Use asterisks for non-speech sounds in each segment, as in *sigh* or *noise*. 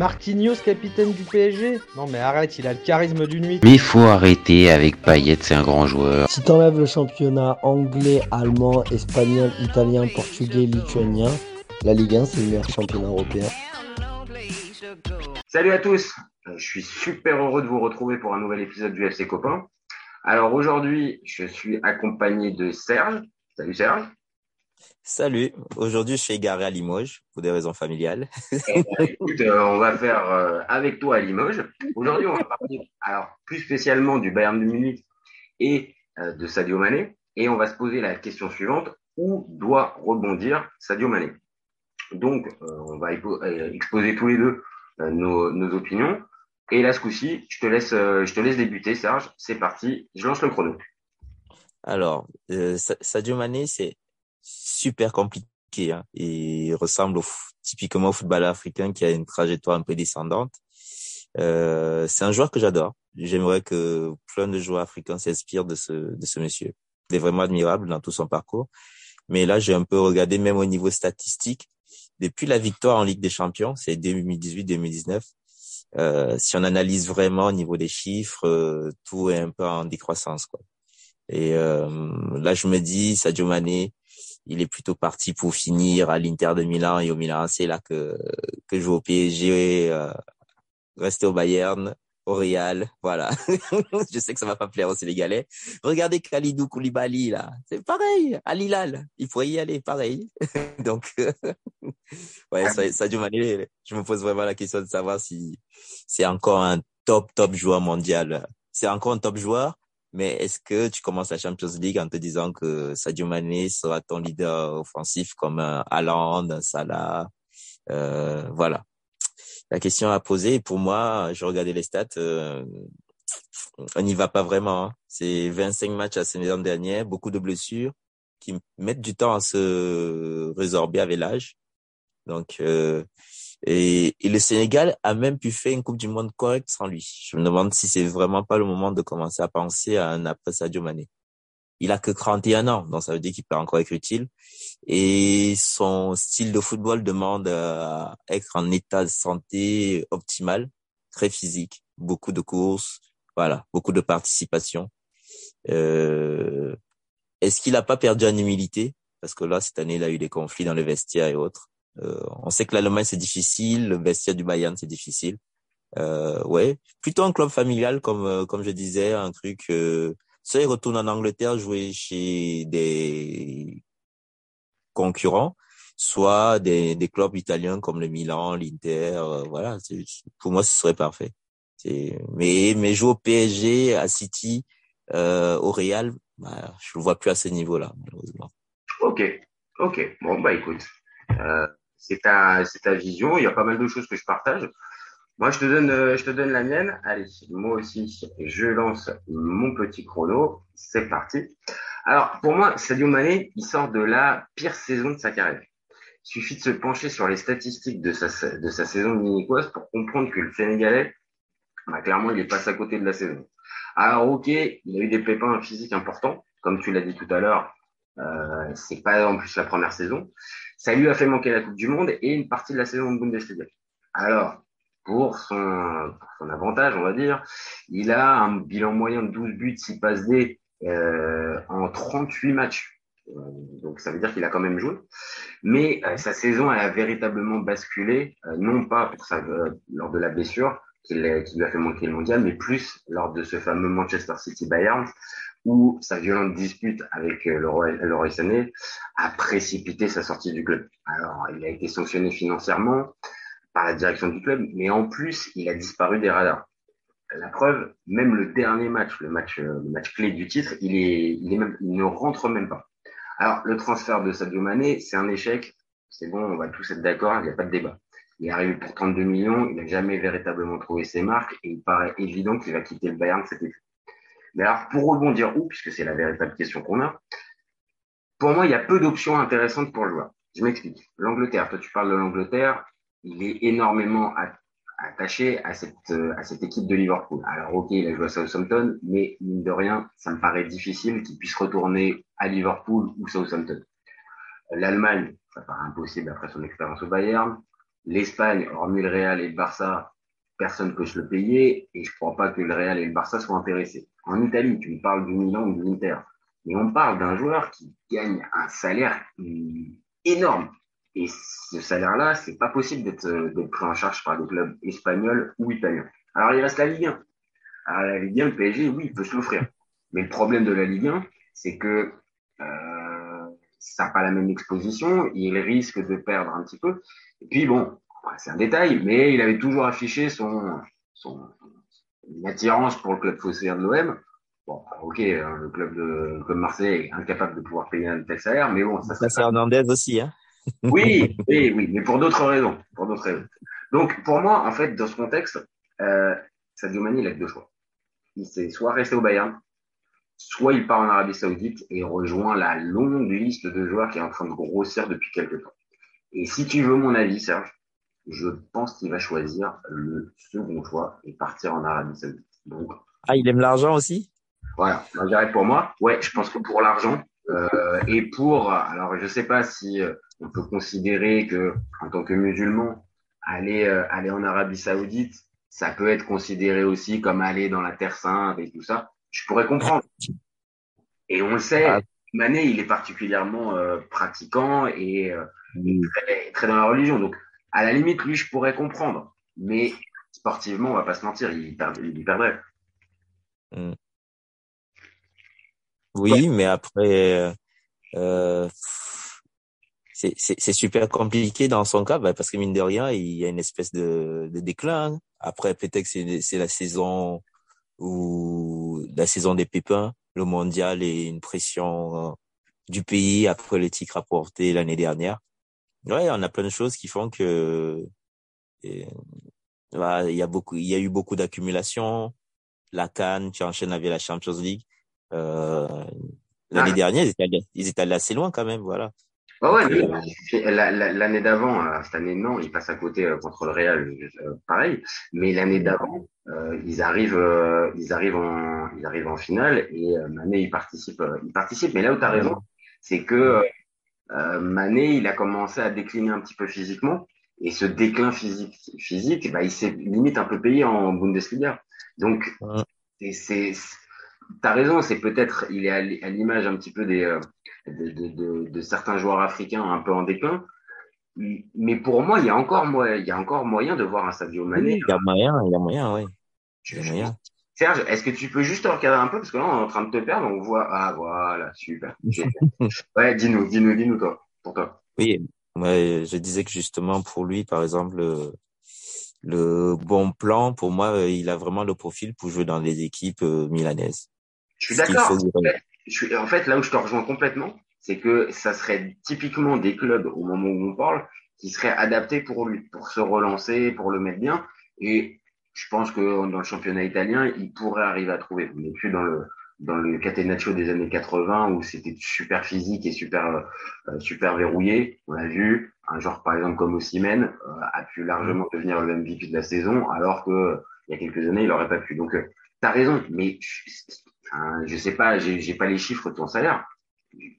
Marquinhos, capitaine du PSG Non mais arrête, il a le charisme d'une nuit. Mais il faut arrêter avec Payet, c'est un grand joueur. Si t'enlèves le championnat anglais, allemand, espagnol, italien, portugais, lituanien, la Ligue 1 c'est le meilleur championnat européen. Salut à tous, je suis super heureux de vous retrouver pour un nouvel épisode du FC Copain. Alors aujourd'hui, je suis accompagné de Serge. Salut Serge. Salut, aujourd'hui je suis égaré à Limoges pour des raisons familiales. Eh ben, écoute, euh, on va faire euh, avec toi à Limoges. Aujourd'hui, on va parler alors plus spécialement du Bayern de Munich et euh, de Sadio Mané et on va se poser la question suivante où doit rebondir Sadio Mané? Donc, on va exposer tous les deux nos, nos, opinions. Et là, ce coup-ci, je te laisse, je te laisse débuter, Serge. C'est parti, je lance le chrono. Alors, Sadio Mané, c'est super compliqué. Hein. Il ressemble au, typiquement au football africain qui a une trajectoire un peu descendante. Euh, c'est un joueur que j'adore. J'aimerais que plein de joueurs africains s'inspirent de ce, de ce monsieur. Il est vraiment admirable dans tout son parcours. Mais là, j'ai un peu regardé même au niveau statistique. Depuis la victoire en Ligue des Champions, c'est 2018-2019. Euh, si on analyse vraiment au niveau des chiffres, euh, tout est un peu en décroissance. Quoi. Et euh, là, je me dis, Sadio Mané, il est plutôt parti pour finir à l'Inter de Milan et au Milan. C'est là que que joue au PSG, euh, rester au Bayern, au Real, voilà. *laughs* je sais que ça va pas plaire aux Sénégalais. Regardez Khalidou Koulibaly là, c'est pareil. À Lilal, il pourrait y aller, pareil. *laughs* Donc, *laughs* ouais, Sadio Mané, je me pose vraiment la question de savoir si c'est encore un top top joueur mondial. C'est encore un top joueur, mais est-ce que tu commences la Champions League en te disant que Sadio Mané sera ton leader offensif comme un Haaland, un Salah euh, Voilà. La question à poser. Pour moi, je regardais les stats. Euh, on n'y va pas vraiment. Hein. C'est 25 matchs à saison dernière, beaucoup de blessures qui mettent du temps à se résorber avec l'âge. Donc, euh, et, le Sénégal a même pu faire une Coupe du Monde correcte sans lui. Je me demande si c'est vraiment pas le moment de commencer à penser à un après Sadio Mané. Il a que 31 ans, donc ça veut dire qu'il peut encore être utile. Et son style de football demande à être en état de santé optimal, très physique, beaucoup de courses, voilà, beaucoup de participation. Euh, Est-ce qu'il a pas perdu en humilité? Parce que là, cette année, il a eu des conflits dans le vestiaire et autres. Euh, on sait que l'Allemagne c'est difficile, le vestiaire du Bayern c'est difficile. Euh, ouais, plutôt un club familial comme euh, comme je disais, un truc. Euh, soit il retourne en Angleterre jouer chez des concurrents, soit des, des clubs italiens comme le Milan, l'Inter. Euh, voilà, pour moi ce serait parfait. Mais mais jouer au PSG, à City, euh, au Real, bah, je le vois plus à ce niveau-là malheureusement. Ok, ok. Bon bah écoute. C'est ta, c'est ta vision. Il y a pas mal de choses que je partage. Moi, je te donne, euh, je te donne la mienne. Allez, moi aussi, je lance mon petit chrono. C'est parti. Alors, pour moi, Sadio Mané, il sort de la pire saison de sa carrière. Il suffit de se pencher sur les statistiques de sa, de sa saison pour comprendre que le Sénégalais, bah, clairement, il est passé à côté de la saison. Alors, ok, il a eu des pépins physiques importants, comme tu l'as dit tout à l'heure. Euh, c'est pas en plus la première saison. Ça lui a fait manquer la Coupe du Monde et une partie de la saison de Bundesliga. Alors, pour son, son avantage, on va dire, il a un bilan moyen de 12 buts, 6 passes D euh, en 38 matchs. Euh, donc ça veut dire qu'il a quand même joué. Mais euh, sa saison elle a véritablement basculé, euh, non pas pour sa, lors de la blessure qui, lui a fait manquer le mondial, mais plus lors de ce fameux Manchester City Bayern où sa violente dispute avec euh, le Roy, le Sané a précipité sa sortie du club. Alors, il a été sanctionné financièrement par la direction du club, mais en plus, il a disparu des radars. La preuve, même le dernier match, le match, euh, clé du titre, il il ne rentre même pas. Alors, le transfert de Sadio Mané, c'est un échec. C'est bon, on va tous être d'accord, il n'y a pas de débat. Il est arrivé pour 32 millions, il n'a jamais véritablement trouvé ses marques et il paraît évident qu'il va quitter le Bayern cet été. Mais alors, pour rebondir où, puisque c'est la véritable question qu'on a, pour moi, il y a peu d'options intéressantes pour le joueur. Je m'explique. L'Angleterre, toi tu parles de l'Angleterre, il est énormément attaché à cette, à cette équipe de Liverpool. Alors ok, il a joué à Southampton, mais mine de rien, ça me paraît difficile qu'il puisse retourner à Liverpool ou Southampton. L'Allemagne, ça paraît impossible après son expérience au Bayern. l'Espagne, hormis le Real et le Barça, personne ne peut se le payer et je crois pas que le Real et le Barça soient intéressés. En Italie, tu me parles du Milan ou de l'Inter, mais on parle d'un joueur qui gagne un salaire énorme. Et ce salaire-là, c'est pas possible d'être pris en charge par des clubs espagnols ou italiens. Alors il reste la Ligue 1. Alors la Ligue 1, le PSG, oui, il peut se l'offrir. Mais le problème de la Ligue 1, c'est que euh, ça n'a pas la même exposition, il risque de perdre un petit peu. Et puis bon, c'est un détail, mais il avait toujours affiché son, son une attirance pour le club phocéen de l'OM. Bon, ok, hein, le club de Marseille est incapable de pouvoir payer un tel salaire, mais bon, ça. Ça c'est Hernandez aussi, hein. *laughs* oui, oui, oui, mais pour d'autres raisons, pour d'autres raisons. Donc pour moi, en fait, dans ce contexte, euh, Sadio Mane, il a deux choix. Il sait soit rester au Bayern, soit il part en Arabie Saoudite et rejoint la longue liste de joueurs qui est en train de grossir depuis quelques temps. Et si tu veux mon avis, Serge, je pense qu'il va choisir le second choix et partir en Arabie Saoudite. Donc, ah, il aime l'argent aussi? Voilà, j'arrête pour moi. Ouais, je pense que pour l'argent euh, et pour, alors je sais pas si euh, on peut considérer que en tant que musulman, aller euh, aller en Arabie Saoudite, ça peut être considéré aussi comme aller dans la Terre Sainte et tout ça. Je pourrais comprendre. Et on le sait, ah. Mané, il est particulièrement euh, pratiquant et euh, très, très, dans la religion. Donc, à la limite, lui, je pourrais comprendre. Mais sportivement, on va pas se mentir, il, il perdrait. Hmm. Oui, mais après, euh, c'est super compliqué dans son cas bah, parce que mine de rien, il y a une espèce de, de déclin. Après, peut-être que c'est la saison ou la saison des pépins, le mondial et une pression euh, du pays après le titre apporté l'année dernière. Ouais, on a plein de choses qui font que il y a beaucoup, il y a eu beaucoup d'accumulation. La Cannes, tu enchaînes avec la Champions League. Euh, l'année ah. dernière, ils étaient, allés, ils étaient allés assez loin quand même, voilà. Ouais, ouais, l'année d'avant, euh, cette année non, ils passent à côté euh, contre le Real, euh, pareil. Mais l'année d'avant, ils arrivent, ils arrivent en, ils arrivent en finale et Mané il participe, il participe. Mais là où tu as raison, c'est que Mané il a commencé à décliner un petit peu physiquement et ce déclin physique, physique, bah, il s'est limite un peu payé en Bundesliga. Donc c'est T'as raison, c'est peut-être, il est à l'image un petit peu des, euh, de, de, de, de, certains joueurs africains un peu en déclin. Mais pour moi, il y a encore, il y a encore moyen de voir un Sadio Mané. il y a moyen, il y a moyen, oui. Serge, est-ce que tu peux juste te recadrer un peu? Parce que là, on est en train de te perdre, on voit, ah voilà, super. *laughs* ouais, dis-nous, dis-nous, dis-nous toi, pour toi. Oui, ouais, je disais que justement pour lui, par exemple, le, le bon plan, pour moi, il a vraiment le profil pour jouer dans les équipes euh, milanaises. Je suis d'accord. En fait, là où je te rejoins complètement, c'est que ça serait typiquement des clubs au moment où on parle qui seraient adaptés pour lui, pour se relancer, pour le mettre bien. Et je pense que dans le championnat italien, il pourrait arriver à trouver. On n'est plus dans le dans le Catenaccio des années 80 où c'était super physique et super euh, super verrouillé. On l'a vu. Un joueur par exemple comme Osimhen euh, a pu largement devenir le MVP de la saison, alors que il y a quelques années il n'aurait pas pu. Donc euh, tu as raison, mais je sais pas, j'ai pas les chiffres de ton salaire,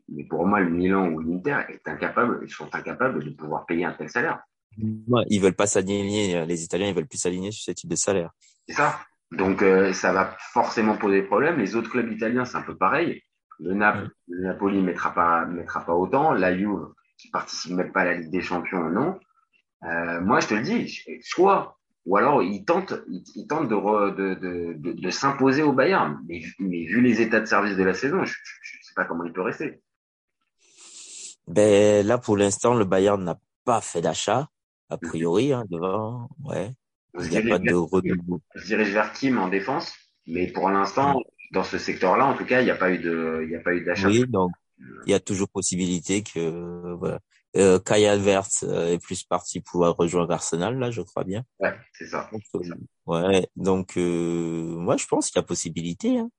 mais pour moi, le Milan ou l'Inter est incapable, sont incapables de pouvoir payer un tel salaire. Ouais, ils veulent pas s'aligner, les Italiens, ils veulent plus s'aligner sur ce type de salaire. C'est ça. Donc euh, ça va forcément poser problème. Les autres clubs italiens, c'est un peu pareil. Le, Nap le Napoli mettra pas mettra pas autant. La Juve, qui participe même pas à la Ligue des Champions, non. Euh, moi, je te le dis, soit ou alors il tente, il, tente de, de, de, de, s'imposer au Bayern. Mais, mais, vu les états de service de la saison, je ne sais pas comment il peut rester. Ben là, pour l'instant, le Bayern n'a pas fait d'achat, a priori, hein, devant. Ouais. Il n'y a pas de Je dirige vers Kim en défense, mais pour l'instant, dans ce secteur-là, en tout cas, il n'y a pas eu de, il n'y a pas eu d'achat. Oui, donc il y a toujours possibilité que voilà, euh, Kai euh, est plus parti pour rejoindre Arsenal, là, je crois bien. Ouais, c'est ça. Donc, euh, ouais, donc euh, moi, je pense qu'il y a possibilité. Hein.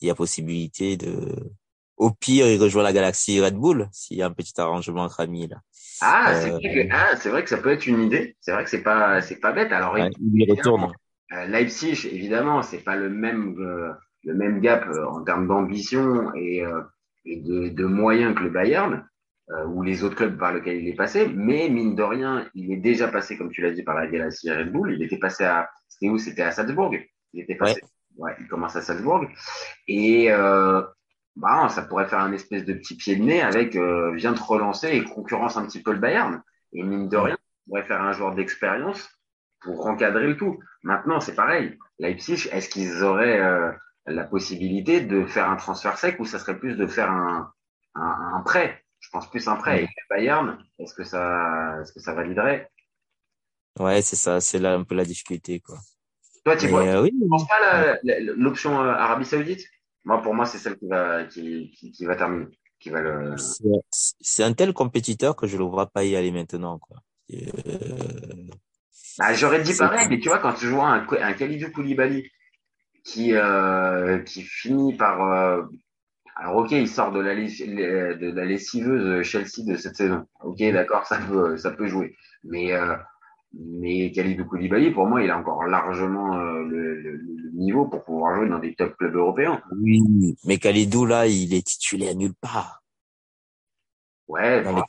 Il y a possibilité de... Au pire, il rejoint la galaxie Red Bull, s'il y a un petit arrangement entre amis, là. Ah, c'est vrai, ah, vrai, que ça peut être une idée. C'est vrai que c'est pas, c'est pas bête. Alors, il il retourne. Leipzig, évidemment, c'est pas le même, le même gap en termes d'ambition et, et de, de moyens que le Bayern. Euh, ou les autres clubs par lesquels il est passé, mais mine de rien, il est déjà passé, comme tu l'as dit, par la Galaxy Red Bull. Il était passé à, c'était où? C'était à Salzbourg. Il était passé. Ouais. il commence à Salzbourg. Et euh, bah, ça pourrait faire un espèce de petit pied de nez avec euh, vient de relancer et concurrence un petit peu le Bayern. Et mine de rien, on pourrait faire un joueur d'expérience pour encadrer le tout. Maintenant, c'est pareil. Leipzig, est-ce qu'ils auraient euh, la possibilité de faire un transfert sec ou ça serait plus de faire un, un, un prêt? Je pense plus un prêt. Et Bayern, est-ce que ça, est-ce que ça validerait? Ouais, c'est ça, c'est là un peu la difficulté, quoi. Toi, tu vois, euh, oui, tu penses pas l'option euh, Arabie Saoudite? Moi, pour moi, c'est celle qui va, qui, qui, qui va terminer, qui va le. C'est un tel compétiteur que je le vois pas y aller maintenant, quoi. Euh... Bah, j'aurais dit pareil, mais tu vois, quand tu vois un, un Khalidou Koulibaly qui, euh, qui finit par, alors ok, il sort de la, de la lessiveuse Chelsea de cette saison. Ok, d'accord, ça peut, ça peut jouer. Mais euh, mais Khalidou Koulibaly, pour moi, il a encore largement euh, le, le, le, niveau pour pouvoir jouer dans des top clubs européens. Oui, mais Khalidou là, il est titulaire nulle part. Ouais, bah,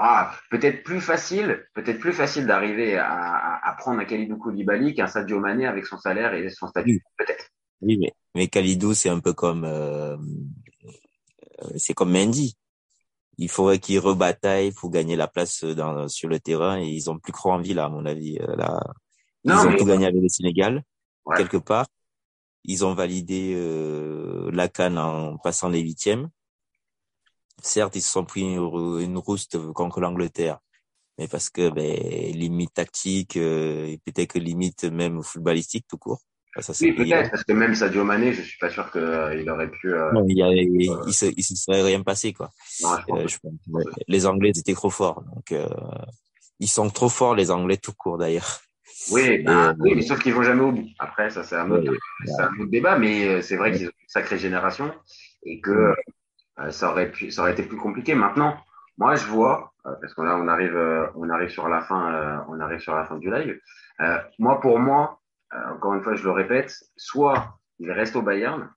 ah, peut-être plus facile, peut-être plus facile d'arriver à, à, à, prendre un Khalidou Koulibaly qu'un Sadio Mané avec son salaire et son statut, peut-être. Oui, mais, mais Khalidou, c'est un peu comme, euh, c'est comme Mendy. Il faudrait qu'ils rebataillent pour gagner la place dans, sur le terrain et ils ont plus trop envie là, à mon avis. Euh, là, non, ils ont tout gagné avec le Sénégal, ouais. quelque part. Ils ont validé euh, la canne en passant les huitièmes. Certes, ils se sont pris une, une rouste contre l'Angleterre, mais parce que ben, limite tactique euh, et peut-être que limite même footballistique tout court. Ça, oui, peut-être, parce que même Sadio Mané, je suis pas sûr qu'il euh, aurait pu. Euh, non, il, y a, il, euh, il, se, il se serait rien passé, quoi. Non, je je pense, les Anglais étaient trop forts, donc ils sont trop forts, les Anglais tout court d'ailleurs. Oui, bah, oui, mais sauf qu'ils vont jamais au bout. Après, ça c'est un c'est un autre débat, mais c'est vrai qu'ils ont une sacrée génération et que ça aurait pu, ça aurait été plus compliqué. Maintenant, moi je vois, parce qu'on on arrive, on arrive sur la fin, on arrive sur la fin du live. moi pour moi euh, encore une fois, je le répète, soit il reste au Bayern,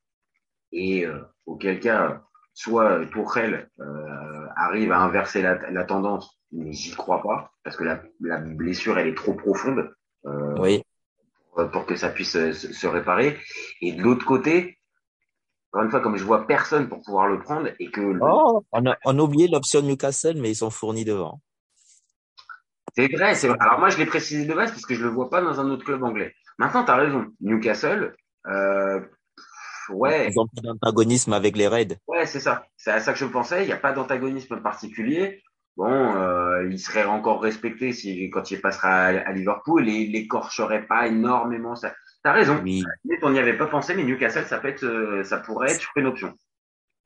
et euh, auquel cas, soit Tourelle euh, arrive à inverser la, la tendance, mais j'y crois pas, parce que la, la, blessure, elle est trop profonde euh, oui. pour, pour, que ça puisse se, se, réparer. Et de l'autre côté, encore une fois, comme je vois personne pour pouvoir le prendre, et que... Oh, on, a, on a oublié l'option Newcastle, mais ils sont fournis devant. C'est vrai, c'est vrai. Alors moi, je l'ai précisé de base parce que je le vois pas dans un autre club anglais. Maintenant, tu as raison. Newcastle, euh, ouais. Ils ont pas d'antagonisme avec les Reds. Ouais, c'est ça. C'est à ça que je pensais. Il n'y a pas d'antagonisme particulier. Bon, euh, il serait encore respecté si quand il passera à, à Liverpool et il n'écorcherait pas énormément ça. T'as raison. Oui. On n'y avait pas pensé, mais Newcastle, ça peut être, euh, ça pourrait être une option.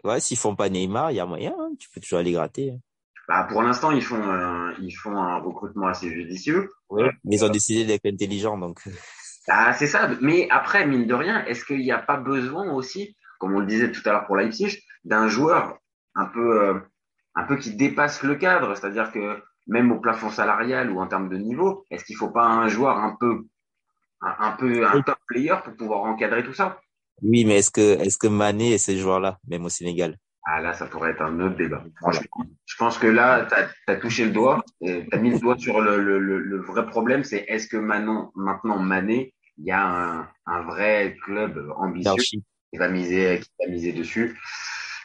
Ouais, s'ils font pas Neymar, il y a moyen. Hein. Tu peux toujours aller gratter. Bah, pour l'instant, ils font, euh, ils font un recrutement assez judicieux. Oui, mais ils ont décidé d'être intelligents, donc. Ah, c'est ça. Mais après, mine de rien, est-ce qu'il n'y a pas besoin aussi, comme on le disait tout à l'heure pour Leipzig, d'un joueur un peu, euh, un peu qui dépasse le cadre, c'est-à-dire que même au plafond salarial ou en termes de niveau, est-ce qu'il faut pas un joueur un peu, un, un peu un top player pour pouvoir encadrer tout ça? Oui, mais est-ce que, est-ce que Mané est ce joueur-là, même au Sénégal ah là, ça pourrait être un autre débat. Franchement, je pense que là, tu as, touché le doigt, tu as mis le doigt sur le, le, le, vrai problème, c'est est-ce que Manon, maintenant Mané, il y a un, un vrai club ambitieux qui va miser, qui va miser dessus?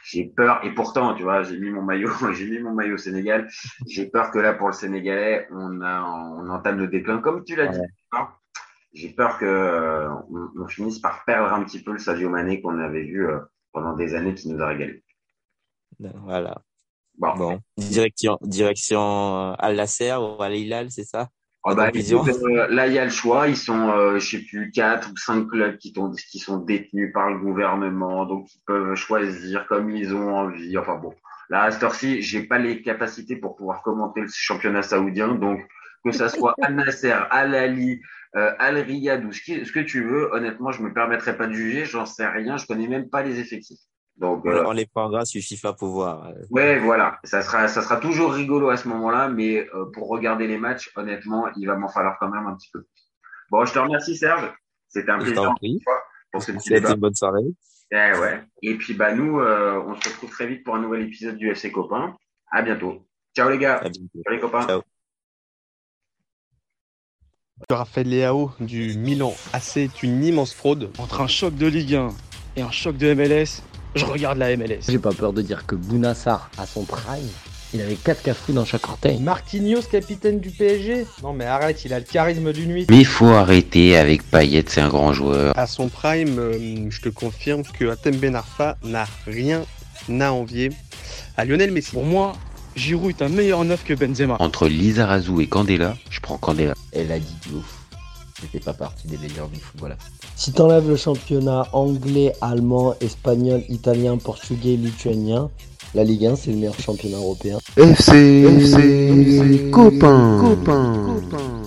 J'ai peur, et pourtant, tu vois, j'ai mis mon maillot, *laughs* j'ai mis mon maillot au Sénégal. J'ai peur que là, pour le Sénégalais, on, a, on entame le déclin, comme tu l'as ouais. dit. J'ai peur que euh, on, on, finisse par perdre un petit peu le Sadio Mané qu'on avait vu euh, pendant des années, qui nous a régalé. Voilà. Bon. bon. Direction, direction Al Nasser ou Al Hilal, c'est ça? Ah bah, écoute, euh, là, il y a le choix. Ils sont, euh, je sais plus, quatre ou cinq clubs qui, sont, qui sont détenus par le gouvernement, donc ils peuvent choisir comme ils ont envie. Enfin bon, là, à cette heure-ci, j'ai pas les capacités pour pouvoir commenter le championnat saoudien, donc que ça soit Al Nasser, Al Ali, euh, Al Riyad ou ce, qui, ce que tu veux, honnêtement, je me permettrai pas de juger. J'en sais rien. Je connais même pas les effectifs. Donc, euh, on les prendra sur FIFA pour voir. Ouais, voilà. Ça sera, ça sera toujours rigolo à ce moment-là, mais euh, pour regarder les matchs, honnêtement, il va m'en falloir quand même un petit peu. Bon, je te remercie, Serge. C'était un plaisir pour ce petit débat. une bonne soirée. Eh ouais. Et puis, bah, nous, euh, on se retrouve très vite pour un nouvel épisode du FC Copain. À bientôt. Ciao les gars. À bientôt. Ciao les copains. Ciao. Raphaël Leao du Milan AC est une immense fraude. Entre un choc de Ligue 1 et un choc de MLS, je regarde la MLS. J'ai pas peur de dire que Bounassar, à son prime, il avait 4 cafous dans chaque orteil. Marquinhos, capitaine du PSG Non mais arrête, il a le charisme d'une nuit. Mais faut arrêter avec Payet, c'est un grand joueur. À son prime, euh, je te confirme que Atem Ben Arfa n'a rien à envier à Lionel Messi. Pour moi, Giroud est un meilleur neuf que Benzema. Entre Lizarazu et Candela, je prends Candela. Elle a dit de ouf. C'était pas partie des meilleurs du football. Si t'enlèves le championnat anglais, allemand, espagnol, italien, portugais, lituanien, la Ligue 1 c'est le meilleur championnat européen. FC, FC, copain, copain.